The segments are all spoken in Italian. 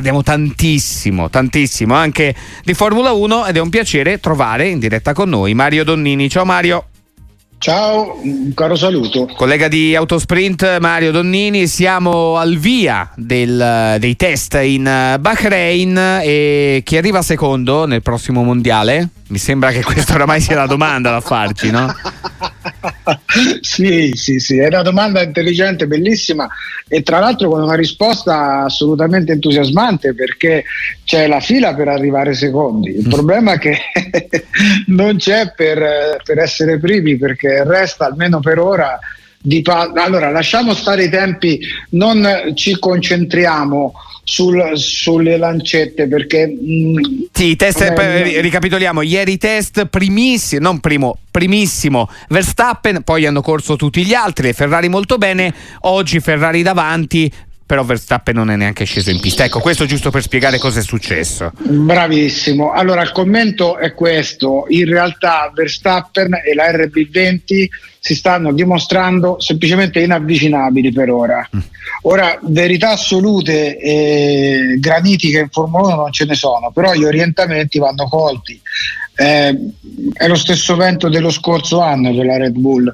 parliamo tantissimo, tantissimo anche di Formula 1 ed è un piacere trovare in diretta con noi Mario Donnini. Ciao Mario. Ciao, un caro saluto. Collega di Autosprint Mario Donnini, siamo al via del, dei test in Bahrain e chi arriva secondo nel prossimo mondiale? Mi sembra che questa oramai sia la domanda da farci, no? sì, sì, sì, è una domanda intelligente, bellissima e tra l'altro con una risposta assolutamente entusiasmante perché c'è la fila per arrivare secondi. Il problema è che non c'è per, per essere primi perché resta almeno per ora allora lasciamo stare i tempi, non ci concentriamo sul, sulle lancette perché mh, mm, sì, test, eh, ricapitoliamo. Ieri test primissimo non primo primissimo. Verstappen poi hanno corso tutti gli altri Ferrari molto bene. Oggi Ferrari davanti però Verstappen non è neanche sceso in pista. Ecco, questo giusto per spiegare cosa è successo. Bravissimo. Allora, il commento è questo. In realtà Verstappen e la RB20 si stanno dimostrando semplicemente inavvicinabili per ora. Mm. Ora, verità assolute e granitiche in Formula 1 non ce ne sono, però gli orientamenti vanno colti eh, è lo stesso vento dello scorso anno della Red Bull,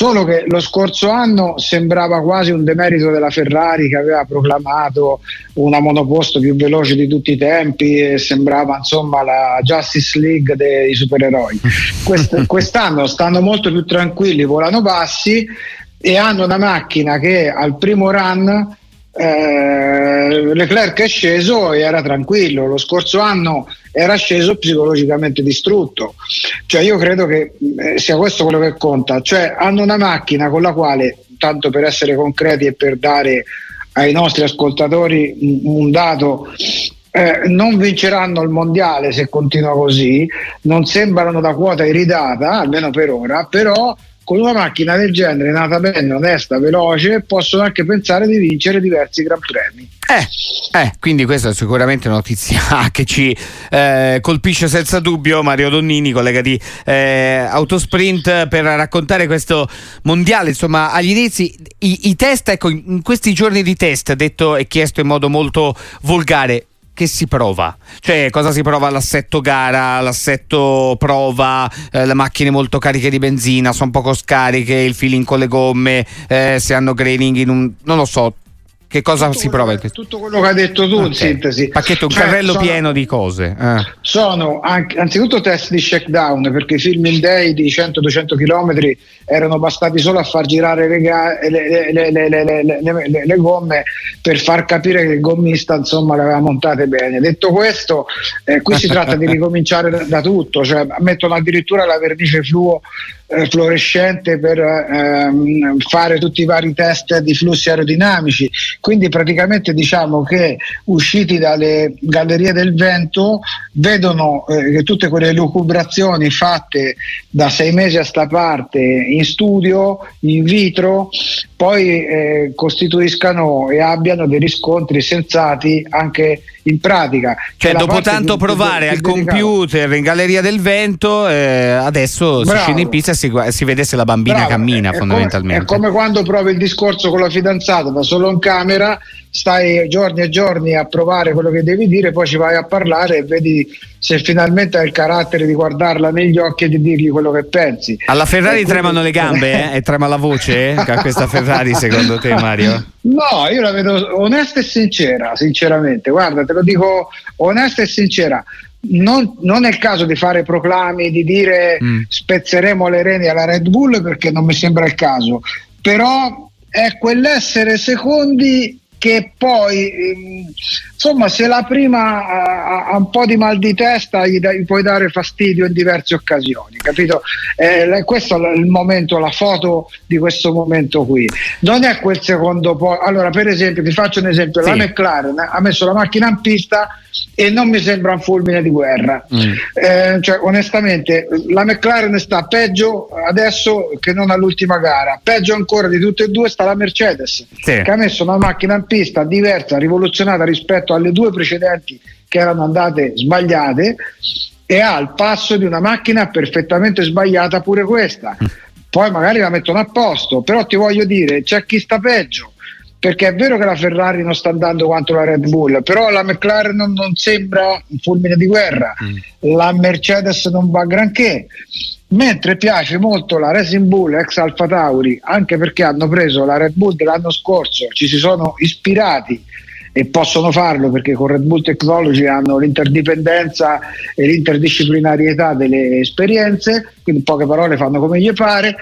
solo che lo scorso anno sembrava quasi un demerito della Ferrari che aveva proclamato una monoposto più veloce di tutti i tempi e sembrava insomma la Justice League dei supereroi. Quest- quest'anno stanno molto più tranquilli, volano bassi e hanno una macchina che al primo run eh, Leclerc è sceso e era tranquillo, lo scorso anno era sceso psicologicamente distrutto. Cioè io credo che eh, sia questo quello che conta, cioè hanno una macchina con la quale, tanto per essere concreti e per dare ai nostri ascoltatori un, dato, eh, non vinceranno il mondiale se continua così, non sembrano da quota iridata, almeno per ora, però con una macchina del genere, nata bene, onesta, veloce, possono anche pensare di vincere diversi Gran Premi. Eh, eh, quindi questa è sicuramente una notizia che ci eh, colpisce senza dubbio Mario Donnini, collega di eh, Autosprint, per raccontare questo mondiale. Insomma, agli inizi i, i test, ecco, in questi giorni di test, detto e chiesto in modo molto volgare, che si prova? Cioè, cosa si prova all'assetto gara, l'assetto prova, eh, le macchine molto cariche di benzina, sono poco scariche, il feeling con le gomme, eh, se hanno graining in un... non lo so, che cosa tutto si prova? Che, tutto quello che hai detto tu okay. in sintesi. Pacchetto, un cioè, carrello sono, pieno di cose. Eh. Sono anche, anzitutto test di shakedown perché i film in day di 100-200 km erano bastati solo a far girare le, le, le, le, gomme per far capire che il gommista insomma le aveva montate bene. Detto questo, eh, qui si tratta di ricominciare da, da tutto, cioè mettono addirittura la vernice fluo eh, fluorescente per ehm, fare tutti i vari test di flussi aerodinamici. Quindi praticamente diciamo che usciti dalle gallerie del vento vedono eh, che tutte quelle lucubrazioni fatte da sei mesi a sta parte in studio, in vitro, poi eh, costituiscano e abbiano dei riscontri sensati anche in pratica. Cioè, dopo tanto provare al computer in galleria del vento, eh, adesso Bravo. si scende in pista e si, si, vede se la bambina Bravo. cammina è, fondamentalmente. È come, è come quando provi il discorso con la fidanzata da solo in camera stai giorni e giorni a provare quello che devi dire, poi ci vai a parlare e vedi se finalmente hai il carattere di guardarla negli occhi e di dirgli quello che pensi. Alla Ferrari quindi... tremano le gambe eh? e trema la voce eh? a questa Ferrari secondo te Mario? No, io la vedo onesta e sincera, sinceramente, guarda, te lo dico onesta e sincera. Non, non, è il caso di fare proclami, di dire mm. spezzeremo le reni alla Red Bull perché non mi sembra il caso, però è quell'essere secondi che poi ehm, insomma se la prima ha, ha, un po' di mal di testa gli, da, gli, puoi dare fastidio in diverse occasioni capito? Eh, questo è il momento la foto di questo momento qui non è quel secondo po' allora per esempio ti faccio un esempio sì. la McLaren ha messo la macchina in pista e non mi sembra un fulmine di guerra. Mm. Eh, cioè, onestamente, la McLaren sta peggio adesso che non all'ultima gara. Peggio ancora di tutte e due sta la Mercedes, sì. che ha messo una macchina in pista diversa, rivoluzionata rispetto alle due precedenti che erano andate sbagliate e ha il passo di una macchina perfettamente sbagliata pure questa. Mm. Poi magari la mettono a posto, però ti voglio dire, c'è chi sta peggio perché è vero che la Ferrari non sta andando quanto la Red Bull, però la McLaren non, non sembra un fulmine di guerra, mm. la Mercedes non va granché, mentre piace molto la Racing Bull ex Alfa Tauri, anche perché hanno preso la Red Bull dell'anno scorso, ci si sono ispirati e possono farlo perché con Red Bull Technology hanno l'interdipendenza e l'interdisciplinarietà delle esperienze, quindi in poche parole fanno come gli pare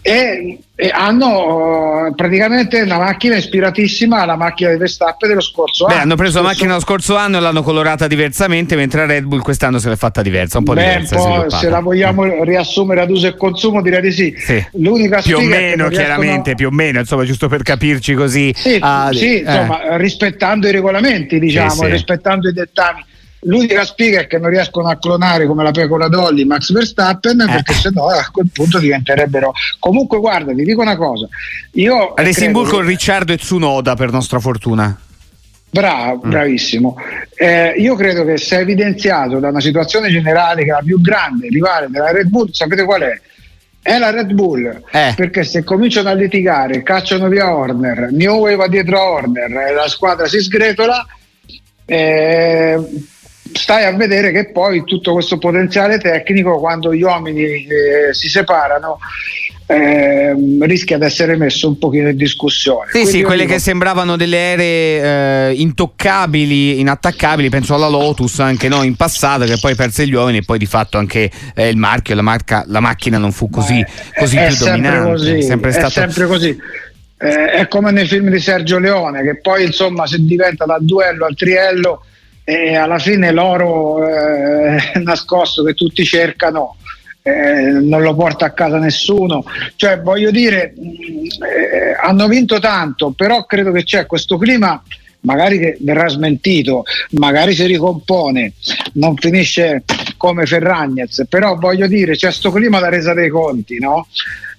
e, e hanno praticamente una macchina ispiratissima alla macchina di Verstappen dello scorso Beh, anno. Hanno preso la macchina lo scorso anno e l'hanno colorata diversamente, mentre Red Bull quest'anno se l'è fatta diversa, un po' Beh, diversa. Po', se la vogliamo riassumere ad uso e consumo, direi di sì. sì. L'unica più o meno, riescono... chiaramente, più o meno, insomma, giusto per capirci così. Sì, ah, sì eh. insomma, rispettando i regolamenti, diciamo, sì, rispettando i dettami. L'unica spiga è che non riescono a clonare come la pecora Dolly Max Verstappen eh. perché sennò a quel punto diventerebbero. Comunque, guarda, ti dico una cosa. Io Racing Bull con Ricciardo e Tsunoda per nostra fortuna. Bravo, mm. bravissimo. Eh, io credo che sia evidenziato da una situazione generale che la più grande rivale della Red Bull, sapete qual è? È la Red Bull, eh. perché se cominciano a litigare, cacciano via Horner, Newey va dietro a Horner, la squadra si sgretola, eh, stai a vedere che poi tutto questo potenziale tecnico quando gli uomini eh, si separano eh, rischia di essere messo un pochino in discussione. Sì, sì, quelle dico... che sembravano delle aree eh, intoccabili, inattaccabili, penso alla Lotus anche no, in passato che poi perse gli uomini e poi di fatto anche eh, il marchio, la, marca, la macchina non fu così, così più dominante. Così, è sempre, stato... sempre così. Eh, è come nei film di Sergio Leone che poi insomma se diventa dal duello al triello e alla fine l'oro eh, nascosto che tutti cercano eh, non lo porta a casa nessuno cioè voglio dire eh, hanno vinto tanto però credo che c'è questo clima magari che verrà smentito magari si ricompone non finisce come Ferragnez però voglio dire c'è questo clima da resa dei conti no?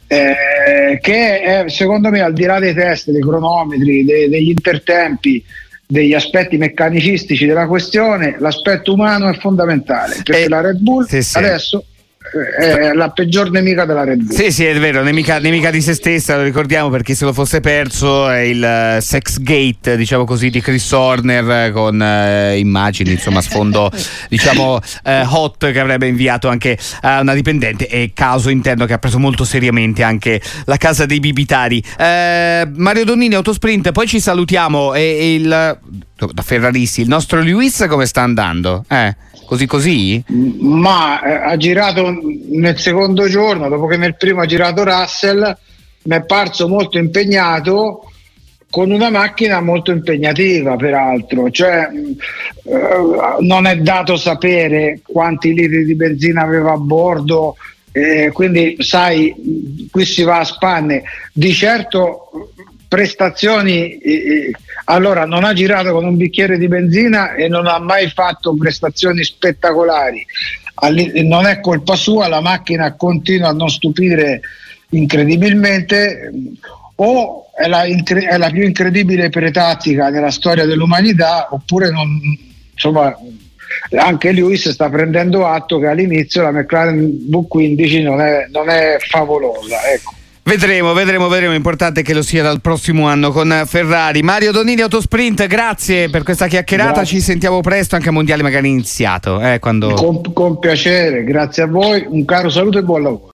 Eh, che è secondo me al di là dei test, dei cronometri, dei, degli intertempi, degli aspetti meccanicistici della questione, l'aspetto umano è fondamentale perché eh, la Red Bull sì, sì. adesso è la peggior nemica della Red Bull. Sì, sì, è vero, nemica, nemica, di se stessa, lo ricordiamo perché se lo fosse perso è il uh, sex gate, diciamo così, di Chris Horner con uh, immagini, insomma, sfondo, diciamo, uh, hot che avrebbe inviato anche a una dipendente e caso interno che ha preso molto seriamente anche la casa dei bibitari. Mario Donnini, Autosprint, poi ci salutiamo e, e il da Ferraristi, il nostro Lewis come sta andando? Eh. Così così? Ma eh, ha girato nel secondo giorno, dopo che nel primo ha girato Russell, mi è parso molto impegnato con una macchina molto impegnativa peraltro, cioè eh, non è dato sapere quanti litri di benzina aveva a bordo, eh, quindi sai, qui si va a spanne. Di certo prestazioni, eh, allora non ha girato con un bicchiere di benzina e non ha mai fatto prestazioni spettacolari. Non è colpa sua, la macchina continua a non stupire incredibilmente o è la, è la più incredibile pretattica nella storia dell'umanità oppure non, insomma, anche Lewis sta prendendo atto che all'inizio la McLaren V15 non è, non è favolosa. Ecco. Vedremo, vedremo, vedremo. Importante che lo sia dal prossimo anno con Ferrari. Mario Donini Autosprint, grazie per questa chiacchierata. Grazie. Ci sentiamo presto, anche a Mondiale magari iniziato. Eh, quando... con, con piacere, grazie a voi. Un caro saluto e buon lavoro.